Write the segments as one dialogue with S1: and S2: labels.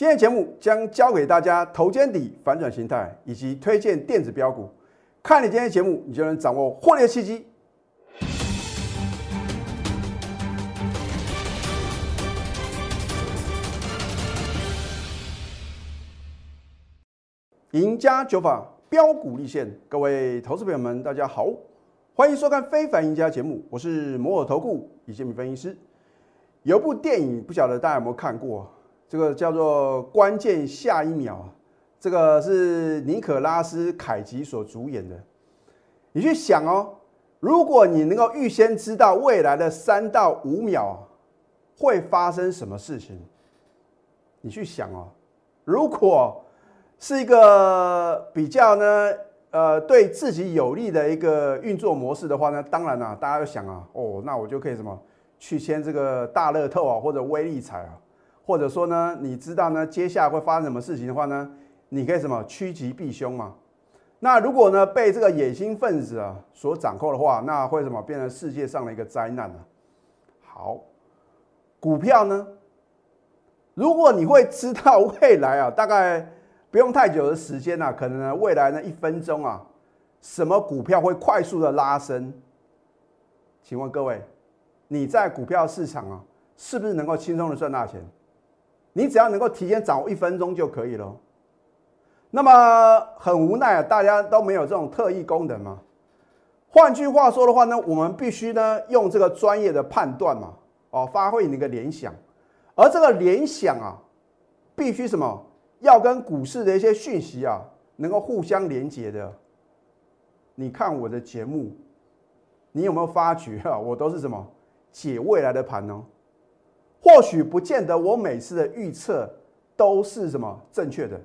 S1: 今天节目将教给大家头肩底反转形态，以及推荐电子标股。看你今天节目，你就能掌握获利的契机。赢家九法标股立现，各位投资朋友们，大家好，欢迎收看《非凡赢家》节目，我是摩尔投顾李建民分析师。有部电影，不晓得大家有没有看过？这个叫做《关键下一秒啊》，这个是尼可拉斯凯奇所主演的。你去想哦，如果你能够预先知道未来的三到五秒会发生什么事情，你去想哦，如果是一个比较呢，呃，对自己有利的一个运作模式的话呢，当然啦，大家就想啊，哦，那我就可以什么去签这个大乐透啊，或者威力彩啊，或者说呢，你知道呢，接下来会发生什么事情的话呢，你可以什么趋吉避凶嘛。那如果呢被这个野心分子啊所掌控的话，那会什么变成世界上的一个灾难呢？好，股票呢，如果你会知道未来啊，大概。不用太久的时间呐，可能呢未来呢一分钟啊，什么股票会快速的拉升？请问各位，你在股票市场啊，是不是能够轻松的赚大钱？你只要能够提前掌握一分钟就可以了。那么很无奈啊，大家都没有这种特异功能嘛。换句话说的话呢，我们必须呢用这个专业的判断嘛，哦，发挥你的联想，而这个联想啊，必须什么？要跟股市的一些讯息啊，能够互相连接的。你看我的节目，你有没有发觉啊？我都是什么解未来的盘呢？或许不见得我每次的预测都是什么正确的，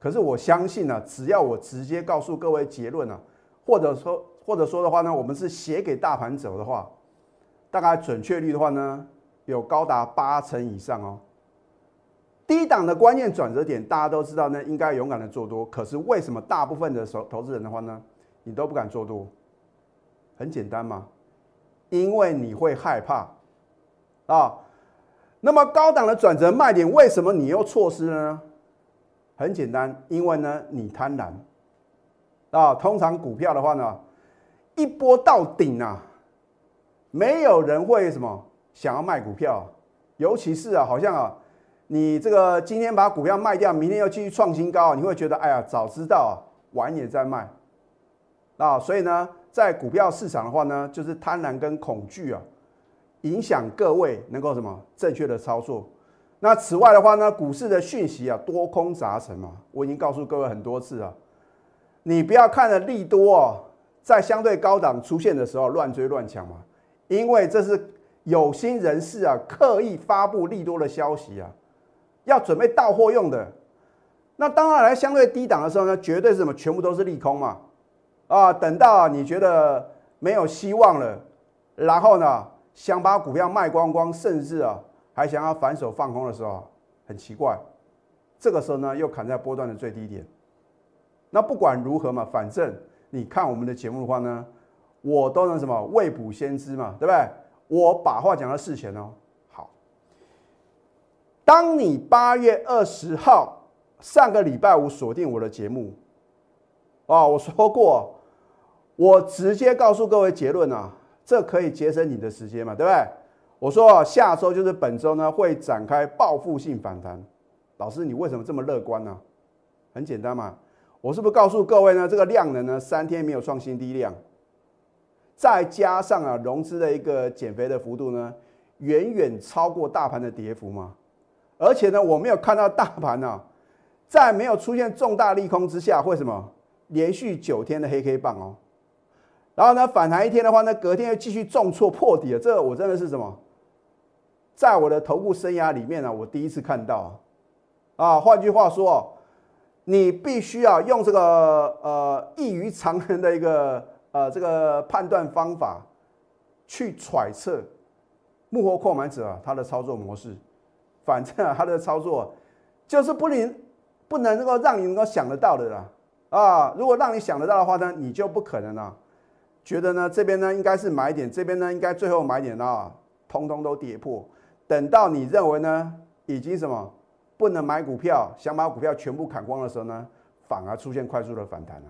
S1: 可是我相信呢，只要我直接告诉各位结论呢，或者说或者说的话呢，我们是写给大盘走的话，大概准确率的话呢，有高达八成以上哦。低档的关键转折点，大家都知道呢，应该勇敢的做多。可是为什么大部分的投投资人的话呢，你都不敢做多？很简单嘛，因为你会害怕啊。那么高档的转折卖点，为什么你又错失了呢？很简单，因为呢你贪婪啊。通常股票的话呢，一波到顶啊，没有人会什么想要卖股票，尤其是啊，好像啊。你这个今天把股票卖掉，明天又继续创新高，你会觉得哎呀，早知道啊，晚也在卖啊。所以呢，在股票市场的话呢，就是贪婪跟恐惧啊，影响各位能够什么正确的操作。那此外的话呢，股市的讯息啊，多空杂陈嘛，我已经告诉各位很多次了，你不要看了利多哦，在相对高档出现的时候乱追乱抢嘛，因为这是有心人士啊刻意发布利多的消息啊。要准备到货用的，那当然来相对低档的时候呢，绝对是什么？全部都是利空嘛，啊，等到你觉得没有希望了，然后呢，想把股票卖光光，甚至啊，还想要反手放空的时候，很奇怪，这个时候呢，又砍在波段的最低点。那不管如何嘛，反正你看我们的节目的话呢，我都能什么未卜先知嘛，对不对？我把话讲到事前哦。好当你八月二十号上个礼拜五锁定我的节目，啊，我说过，我直接告诉各位结论啊，这可以节省你的时间嘛，对不对？我说下周就是本周呢会展开报复性反弹。老师，你为什么这么乐观呢？很简单嘛，我是不是告诉各位呢，这个量能呢三天没有创新低量，再加上啊融资的一个减肥的幅度呢，远远超过大盘的跌幅嘛。而且呢，我没有看到大盘呢，在没有出现重大利空之下，会什么连续九天的黑 K 棒哦，然后呢反弹一天的话呢，隔天又继续重挫破底了。这个我真的是什么，在我的头部生涯里面呢，我第一次看到啊。换句话说，你必须要用这个呃异于常人的一个呃这个判断方法去揣测幕后购买者啊他的操作模式。反正啊，他的操作就是不能不能够让你能够想得到的啦啊！如果让你想得到的话呢，你就不可能啊，觉得呢这边呢应该是买点，这边呢应该最后买点啊，通通都跌破。等到你认为呢已经什么不能买股票，想把股票全部砍光的时候呢，反而出现快速的反弹了。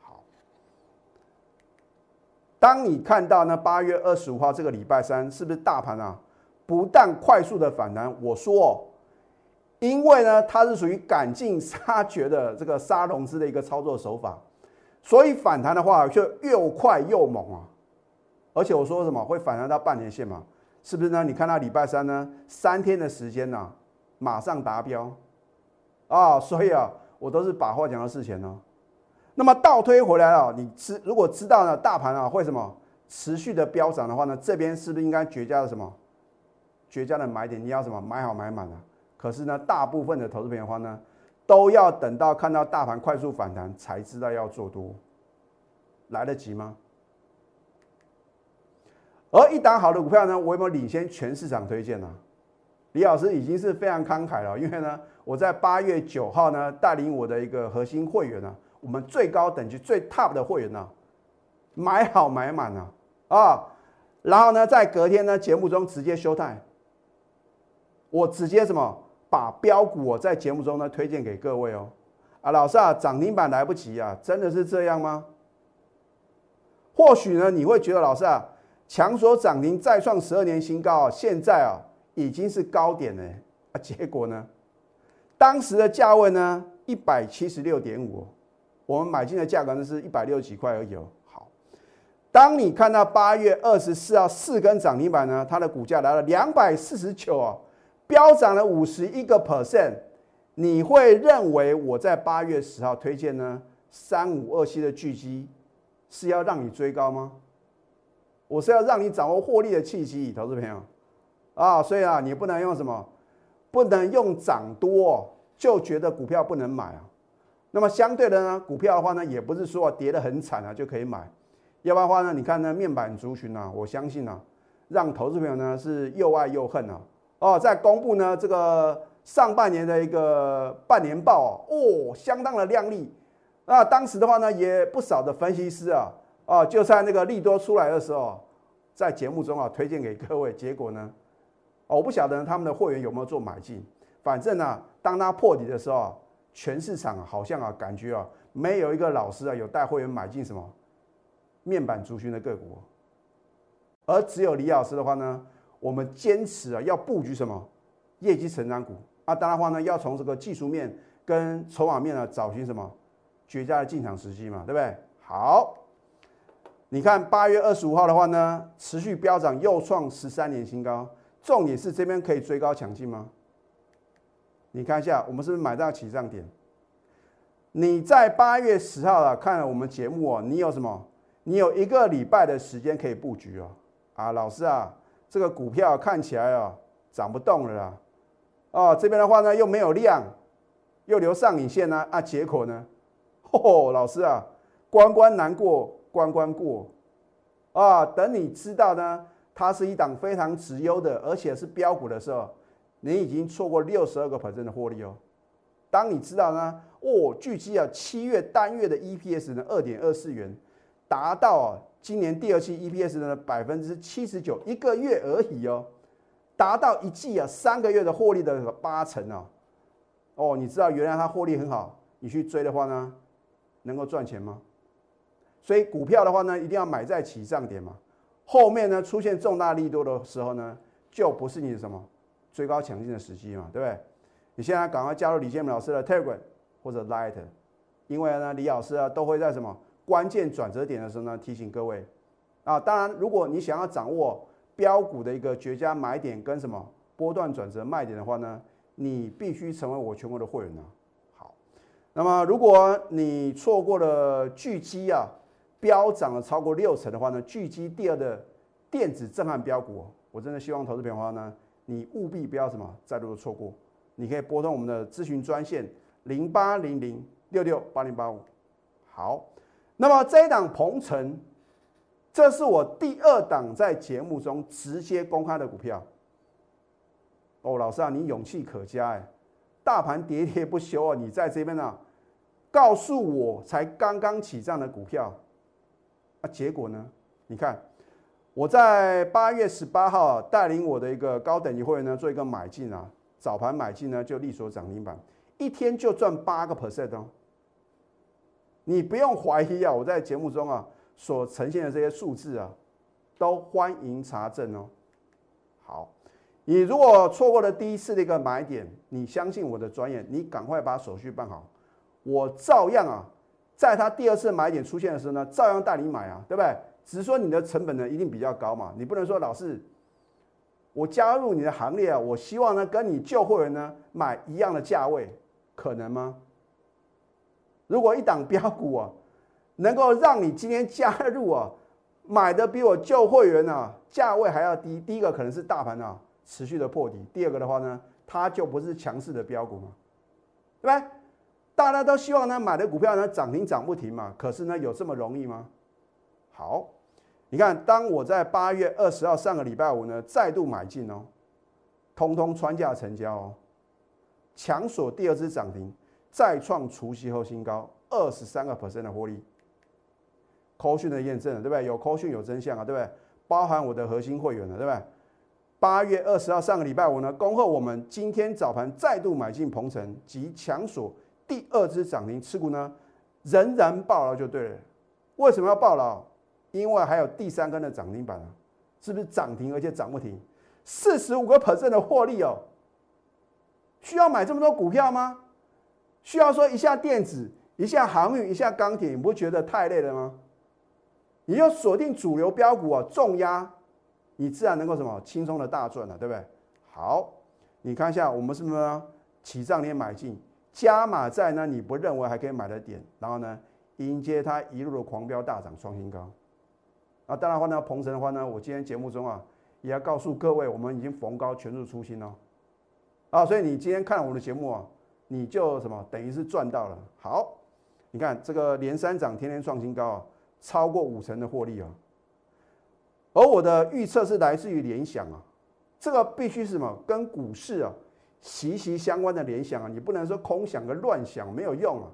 S1: 好，当你看到呢八月二十五号这个礼拜三，是不是大盘啊不但快速的反弹？我说哦，因为呢它是属于赶尽杀绝的这个杀融资的一个操作手法，所以反弹的话就又快又猛啊！而且我说什么会反弹到半年线嘛？是不是呢？你看到礼拜三呢，三天的时间呢，马上达标啊！所以啊，我都是把话讲到事前呢。那么倒推回来了，你知如果知道呢，大盘啊会什么持续的飙涨的话呢，这边是不是应该绝佳的什么绝佳的买点？你要什么买好买满啊？可是呢，大部分的投资朋友的话呢，都要等到看到大盘快速反弹才知道要做多，来得及吗？而一档好的股票呢，我有没有领先全市场推荐呢？李老师已经是非常慷慨了，因为呢，我在八月九号呢，带领我的一个核心会员呢，我们最高等级最 top 的会员呢，买好买满啊啊，然后呢，在隔天呢节目中直接休态，我直接什么把标股我在节目中呢推荐给各位哦啊，老师啊，涨停板来不及啊，真的是这样吗？或许呢，你会觉得老师啊。强所涨停再创十二年新高啊！现在啊已经是高点了啊！结果呢，当时的价位呢一百七十六点五，我们买进的价格呢是一百六十几块而已哦。好，当你看到八月二十四号四根涨停板呢，它的股价来了两百四十九啊，飙涨了五十一个 percent，你会认为我在八月十号推荐呢三五二七的巨基是要让你追高吗？我是要让你掌握获利的契机，投资朋友啊，所以啊，你不能用什么，不能用涨多就觉得股票不能买啊。那么相对的呢，股票的话呢，也不是说跌得很惨啊就可以买，要不然的话呢，你看呢，面板族群啊，我相信啊，让投资朋友呢是又爱又恨啊。哦，在公布呢这个上半年的一个半年报哦，相当的亮丽。那当时的话呢，也不少的分析师啊。哦，就在那个利多出来的时候，在节目中啊推荐给各位，结果呢，我不晓得他们的会员有没有做买进。反正呢，当他破底的时候，全市场好像啊感觉啊没有一个老师啊有带会员买进什么面板族群的个股，而只有李老师的话呢，我们坚持啊要布局什么业绩成长股啊，当然话呢要从这个技术面跟筹码面呢找寻什么绝佳的进场时机嘛，对不对？好。你看八月二十五号的话呢，持续飙涨，又创十三年新高。重点是这边可以追高抢进吗？你看一下，我们是不是买到起涨点？你在八月十号啊，看了我们节目哦，你有什么？你有一个礼拜的时间可以布局哦。啊，老师啊，这个股票看起来啊涨不动了啦。哦，这边的话呢又没有量，又留上影线呢。啊，结果呢？哦，老师啊，关关难过。关关过，啊，等你知道呢，它是一档非常值优的，而且是标股的时候，你已经错过六十二个 percent 的获利哦。当你知道呢，哦，巨基啊，七月单月的 EPS 呢二点二四元，达到啊今年第二期 EPS 的百分之七十九，一个月而已哦，达到一季啊三个月的获利的八成啊，哦，你知道原来它获利很好，你去追的话呢，能够赚钱吗？所以股票的话呢，一定要买在起涨点嘛。后面呢出现重大利多的时候呢，就不是你什么追高抢进的时机嘛，对不对？你现在赶快加入李建明老师的 Telegram 或者 Light，因为呢李老师啊都会在什么关键转折点的时候呢提醒各位啊。当然，如果你想要掌握标股的一个绝佳买点跟什么波段转折卖点的话呢，你必须成为我全国的会员啊。好，那么如果你错过了巨基啊。飙涨了超过六成的话呢，巨基第二的电子震撼标股，我真的希望投资品的话呢，你务必不要什么再度的错过。你可以拨通我们的咨询专线零八零零六六八零八五。好，那么这一档鹏程，这是我第二档在节目中直接公开的股票。哦，老师啊，你勇气可嘉哎，大盘跌跌不休啊，你在这边呢，告诉我才刚刚起涨的股票。那结果呢？你看，我在八月十八号带领我的一个高等级会员呢做一个买进啊，早盘买进呢，就力所涨停板，一天就赚八个 percent 哦。你不用怀疑啊，我在节目中啊所呈现的这些数字啊，都欢迎查证哦。好，你如果错过了第一次的一个买点，你相信我的专业，你赶快把手续办好，我照样啊，在他第二次买点出现的时候呢，照样带你买啊，对不对？只是说你的成本呢一定比较高嘛，你不能说老是。我加入你的行列啊！我希望呢，跟你旧会员呢买一样的价位，可能吗？如果一档标股啊，能够让你今天加入啊，买的比我旧会员啊价位还要低，第一个可能是大盘啊持续的破底，第二个的话呢，它就不是强势的标股嘛，对吧？大家都希望呢买的股票呢涨停涨不停嘛，可是呢有这么容易吗？好。你看，当我在八月二十号上个礼拜五呢，再度买进哦，通通穿价成交哦，强锁第二支涨停，再创除夕后新高，二十三个 percent 的获利。扣讯的验证了，对不对？有扣讯有真相啊，对不对？包含我的核心会员了，对不对？八月二十号上个礼拜五呢，恭贺我们今天早盘再度买进鹏程及强锁第二支涨停，持股呢仍然爆了就对了。为什么要爆了？因为还有第三根的涨停板啊，是不是涨停而且涨不停？四十五个 percent 的获利哦，需要买这么多股票吗？需要说一下电子，一下航运，一下钢铁，你不觉得太累了吗？你要锁定主流标股啊，重压，你自然能够什么轻松的大赚了，对不对？好，你看一下我们是不是起涨点买进，加码在呢？你不认为还可以买的点，然后呢，迎接它一路的狂飙大涨创新高。啊，当然话呢，鹏程的话呢，我今天节目中啊，也要告诉各位，我们已经逢高全入出新了。啊，所以你今天看我的节目啊，你就什么等于是赚到了。好，你看这个连三涨，天天创新高啊，超过五成的获利啊。而我的预测是来自于联想啊，这个必须是什么？跟股市啊息息相关的联想啊，你不能说空想跟乱想没有用啊。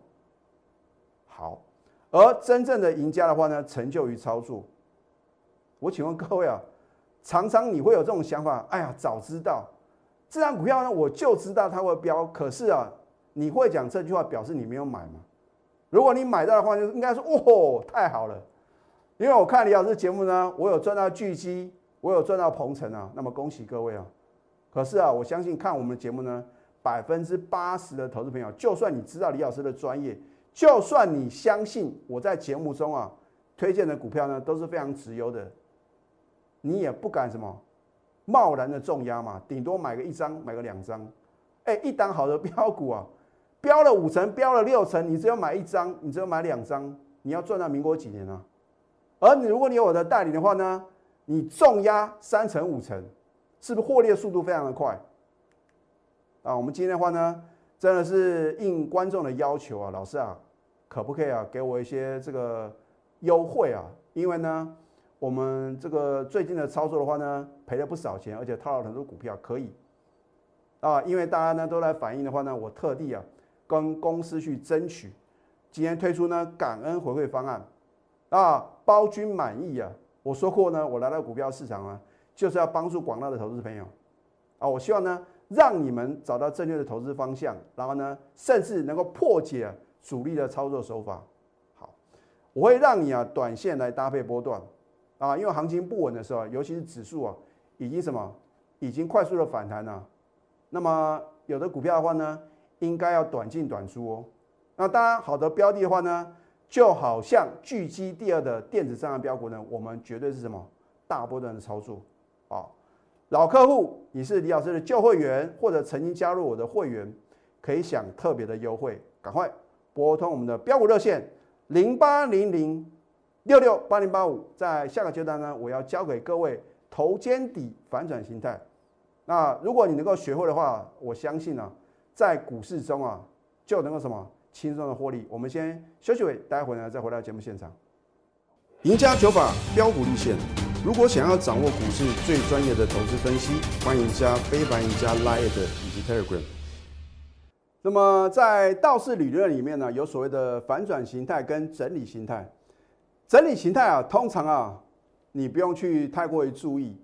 S1: 好，而真正的赢家的话呢，成就于操作。我请问各位啊，常常你会有这种想法？哎呀，早知道这张股票呢，我就知道它会飙。可是啊，你会讲这句话，表示你没有买吗？如果你买到的话，就应该说哦，太好了，因为我看李老师节目呢，我有赚到巨基，我有赚到鹏程啊，那么恭喜各位啊。可是啊，我相信看我们的节目呢，百分之八十的投资朋友，就算你知道李老师的专业，就算你相信我在节目中啊推荐的股票呢，都是非常直优的。你也不敢什么贸然的重压嘛，顶多买个一张，买个两张。哎，一档好的标股啊，标了五成，标了六成，你只有买一张，你只有买两张，你要赚到民国几年啊？而你如果你有我的代理的话呢，你重压三成五成，是不是获利的速度非常的快？啊，我们今天的话呢，真的是应观众的要求啊，老师啊，可不可以啊，给我一些这个优惠啊？因为呢。我们这个最近的操作的话呢，赔了不少钱，而且套了很多股票，可以啊，因为大家呢都来反映的话呢，我特地啊跟公司去争取，今天推出呢感恩回馈方案啊，包君满意啊。我说过呢，我来到股票市场啊，就是要帮助广大的投资朋友啊，我希望呢让你们找到正确的投资方向，然后呢，甚至能够破解主力的操作手法。好，我会让你啊短线来搭配波段。啊，因为行情不稳的时候，尤其是指数啊，已经什么，已经快速的反弹了。那么有的股票的话呢，应该要短进短出哦。那当然，好的标的的话呢，就好像聚集第二的电子上的标股呢，我们绝对是什么大波段的操作啊。老客户，你是李老师的旧会员，或者曾经加入我的会员，可以享特别的优惠，赶快拨通我们的标股热线零八零零。六六八零八五，在下个阶段呢，我要教给各位头肩底反转形态。那如果你能够学会的话，我相信呢，在股市中啊，就能够什么轻松的获利。我们先休息会，待会呢再回到节目现场。赢家九法标股立线，如果想要掌握股市最专业的投资分析，欢迎加非凡、赢家 Line 以及 Telegram。那么在道氏理论里面呢，有所谓的反转形态跟整理形态。整理形态啊，通常啊，你不用去太过于注意，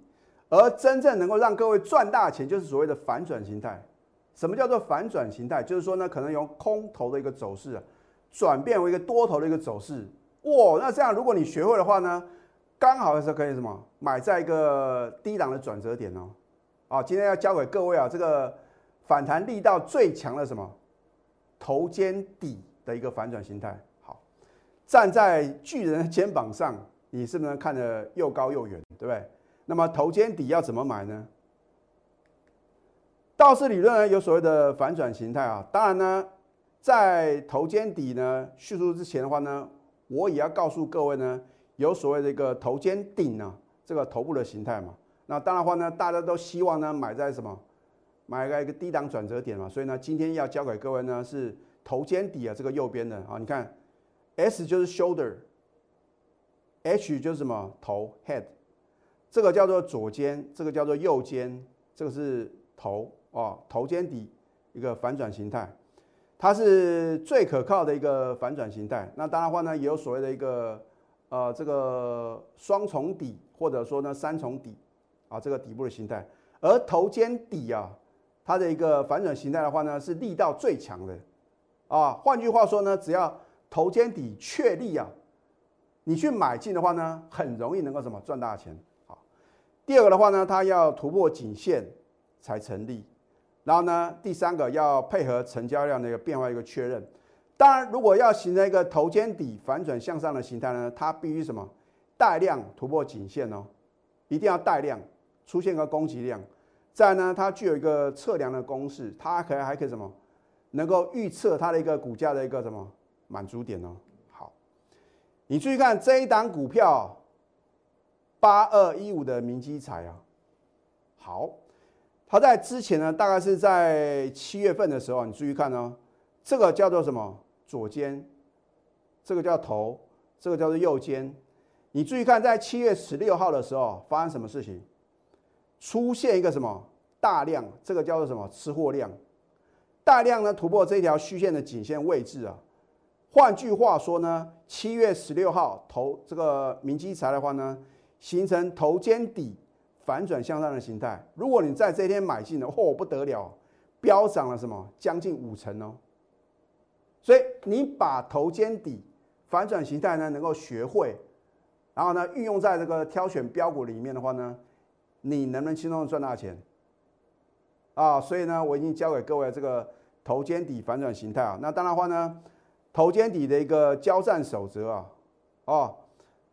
S1: 而真正能够让各位赚大钱，就是所谓的反转形态。什么叫做反转形态？就是说呢，可能由空头的一个走势啊，转变为一个多头的一个走势。哇，那这样如果你学会的话呢，刚好是可以什么买在一个低档的转折点哦。啊，今天要教给各位啊，这个反弹力道最强的什么头肩底的一个反转形态。好，站在巨人的肩膀上，你是不是看得又高又远，对不对？那么头肩底要怎么买呢？道氏理论呢有所谓的反转形态啊，当然呢，在头肩底呢叙述之前的话呢，我也要告诉各位呢，有所谓的一个头肩顶啊，这个头部的形态嘛。那当然话呢，大家都希望呢买在什么？买在一个低档转折点嘛。所以呢，今天要教给各位呢是头肩底啊，这个右边的啊，你看，S 就是 shoulder，H 就是什么头 head，这个叫做左肩，这个叫做右肩，这个是头。哦，头肩底一个反转形态，它是最可靠的一个反转形态。那当然话呢，也有所谓的一个呃这个双重底或者说呢三重底啊，这个底部的形态。而头肩底啊，它的一个反转形态的话呢，是力道最强的啊。换句话说呢，只要头肩底确立啊，你去买进的话呢，很容易能够什么赚大钱。好，第二个的话呢，它要突破颈线才成立。然后呢，第三个要配合成交量的一个变化一个确认。当然，如果要形成一个头肩底反转向上的形态呢，它必须什么带量突破颈线哦，一定要带量出现个供给量。再呢，它具有一个测量的公式，它可以还可以什么能够预测它的一个股价的一个什么满足点哦。好，你注意看这一档股票八二一五的明基彩啊，好。它在之前呢，大概是在七月份的时候，你注意看哦，这个叫做什么左肩，这个叫头，这个叫做右肩。你注意看，在七月十六号的时候发生什么事情？出现一个什么大量，这个叫做什么吃货量？大量呢突破这条虚线的颈线位置啊。换句话说呢，七月十六号头这个明基材的话呢，形成头肩底。反转向上的形态，如果你在这天买进的，嚯不得了，飙涨了什么将近五成哦。所以你把头肩底反转形态呢能够学会，然后呢运用在这个挑选标股里面的话呢，你能不能轻松的赚大钱？啊，所以呢我已经教给各位这个头肩底反转形态啊。那当然话呢，头肩底的一个交战守则啊，哦。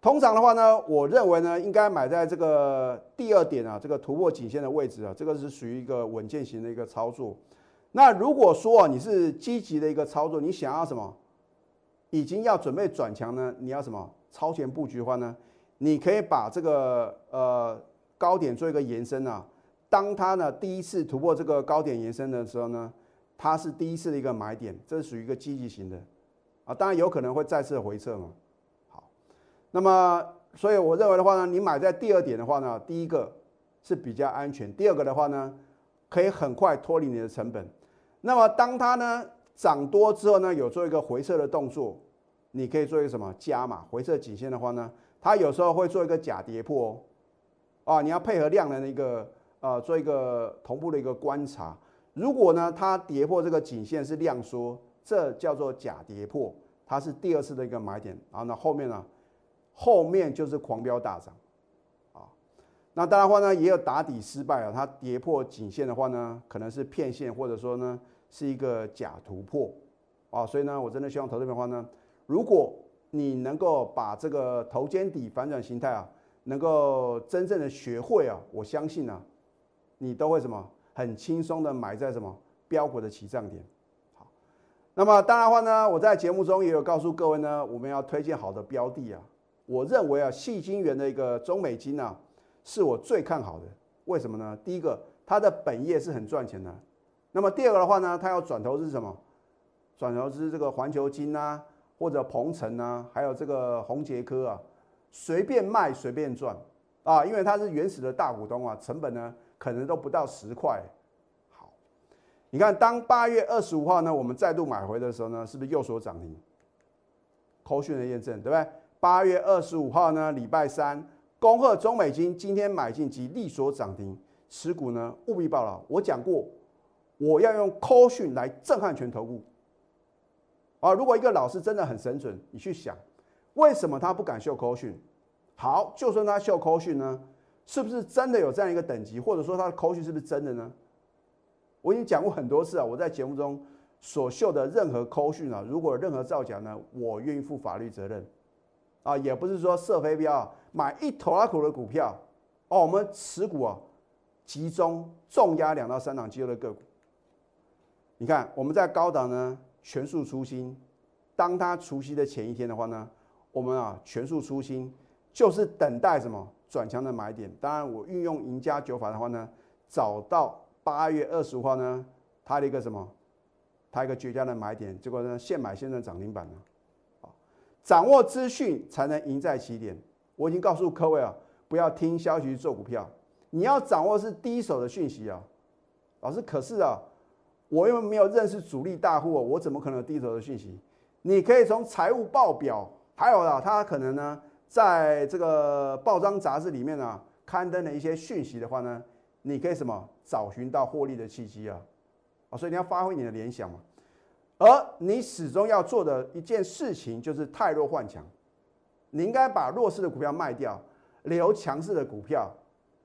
S1: 通常的话呢，我认为呢，应该买在这个第二点啊，这个突破颈线的位置啊，这个是属于一个稳健型的一个操作。那如果说啊你是积极的一个操作，你想要什么，已经要准备转强呢？你要什么超前布局的话呢？你可以把这个呃高点做一个延伸啊。当它呢第一次突破这个高点延伸的时候呢，它是第一次的一个买点，这是属于一个积极型的啊。当然有可能会再次回撤嘛。那么，所以我认为的话呢，你买在第二点的话呢，第一个是比较安全，第二个的话呢，可以很快脱离你的成本。那么，当它呢涨多之后呢，有做一个回撤的动作，你可以做一个什么加码回撤颈线的话呢，它有时候会做一个假跌破哦，啊，你要配合量能的一个呃做一个同步的一个观察。如果呢它跌破这个颈线是量缩，这叫做假跌破，它是第二次的一个买点。然后呢后面呢？后面就是狂飙大涨，啊，那当然话呢，也有打底失败啊，它跌破颈线的话呢，可能是骗线，或者说呢是一个假突破，啊，所以呢，我真的希望投资的话呢，如果你能够把这个头肩底反转形态啊，能够真正的学会啊，我相信呢，你都会什么很轻松的买在什么标股的起涨点，好，那么当然话呢，我在节目中也有告诉各位呢，我们要推荐好的标的啊。我认为啊，细晶圆的一个中美金啊，是我最看好的。为什么呢？第一个，它的本业是很赚钱的。那么第二个的话呢，它要转投资什么？转投资这个环球金啊，或者鹏程啊，还有这个宏杰科啊，随便卖随便赚啊，因为它是原始的大股东啊，成本呢可能都不到十块。好，你看，当八月二十五号呢，我们再度买回的时候呢，是不是又所涨停？扣讯的验证，对不对？八月二十五号呢，礼拜三，恭贺中美金今天买进及利所涨停，持股呢务必报了。我讲过，我要用扣讯来震撼全投顾。啊，如果一个老师真的很神准，你去想，为什么他不敢秀扣讯？好，就算他秀扣讯呢，是不是真的有这样一个等级，或者说他的扣讯是不是真的呢？我已经讲过很多次啊，我在节目中所秀的任何扣讯啊，如果任何造假呢，我愿意负法律责任。啊，也不是说射飞镖买一头拉苦的股票哦，我们持股啊集中重压两到三档机构的个股。你看我们在高档呢全数出新，当它除夕的前一天的话呢，我们啊全数出新，就是等待什么转强的买点。当然我运用赢家九法的话呢，找到八月二十五号呢它的一个什么，它一个绝佳的买点，结果呢现买现在涨停板了。掌握资讯才能赢在起点。我已经告诉各位啊，不要听消息做股票，你要掌握是第一手的讯息啊。老师，可是啊，我又没有认识主力大户，我怎么可能有第一手的讯息？你可以从财务报表，还有啊，他可能呢，在这个报章杂志里面呢，刊登的一些讯息的话呢，你可以什么找寻到获利的契机啊？啊，所以你要发挥你的联想嘛。而你始终要做的一件事情就是太弱换强，你应该把弱势的股票卖掉，留强势的股票，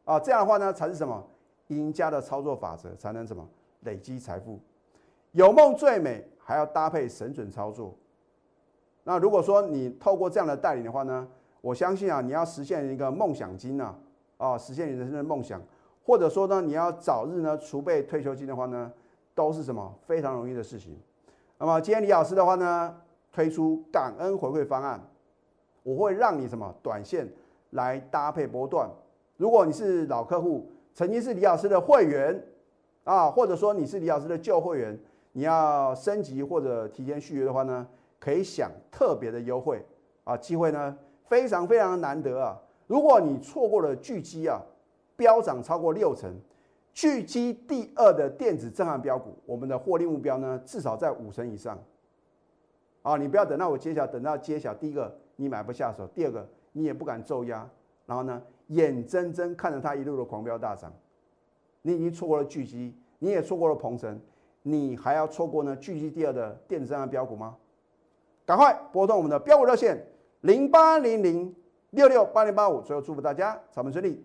S1: 啊，这样的话呢才是什么？赢家的操作法则，才能什么？累积财富。有梦最美，还要搭配神准操作。那如果说你透过这样的带领的话呢，我相信啊，你要实现一个梦想金啊，啊，实现你人生的梦想，或者说呢，你要早日呢储备退休金的话呢，都是什么？非常容易的事情。那么今天李老师的话呢，推出感恩回馈方案，我会让你什么短线来搭配波段。如果你是老客户，曾经是李老师的会员啊，或者说你是李老师的旧会员，你要升级或者提前续约的话呢，可以享特别的优惠啊，机会呢非常非常的难得啊。如果你错过了巨基啊，飙涨超过六成。聚集第二的电子震撼标股，我们的获利目标呢，至少在五成以上。啊，你不要等到我揭晓，等到揭晓，第一个你买不下手，第二个你也不敢骤压，然后呢，眼睁睁看着它一路的狂飙大涨，你已经错过了聚集，你也错过了鹏程，你还要错过呢聚集第二的电子震撼标股吗？赶快拨通我们的标股热线零八零零六六八零八五，最后祝福大家操盘顺利。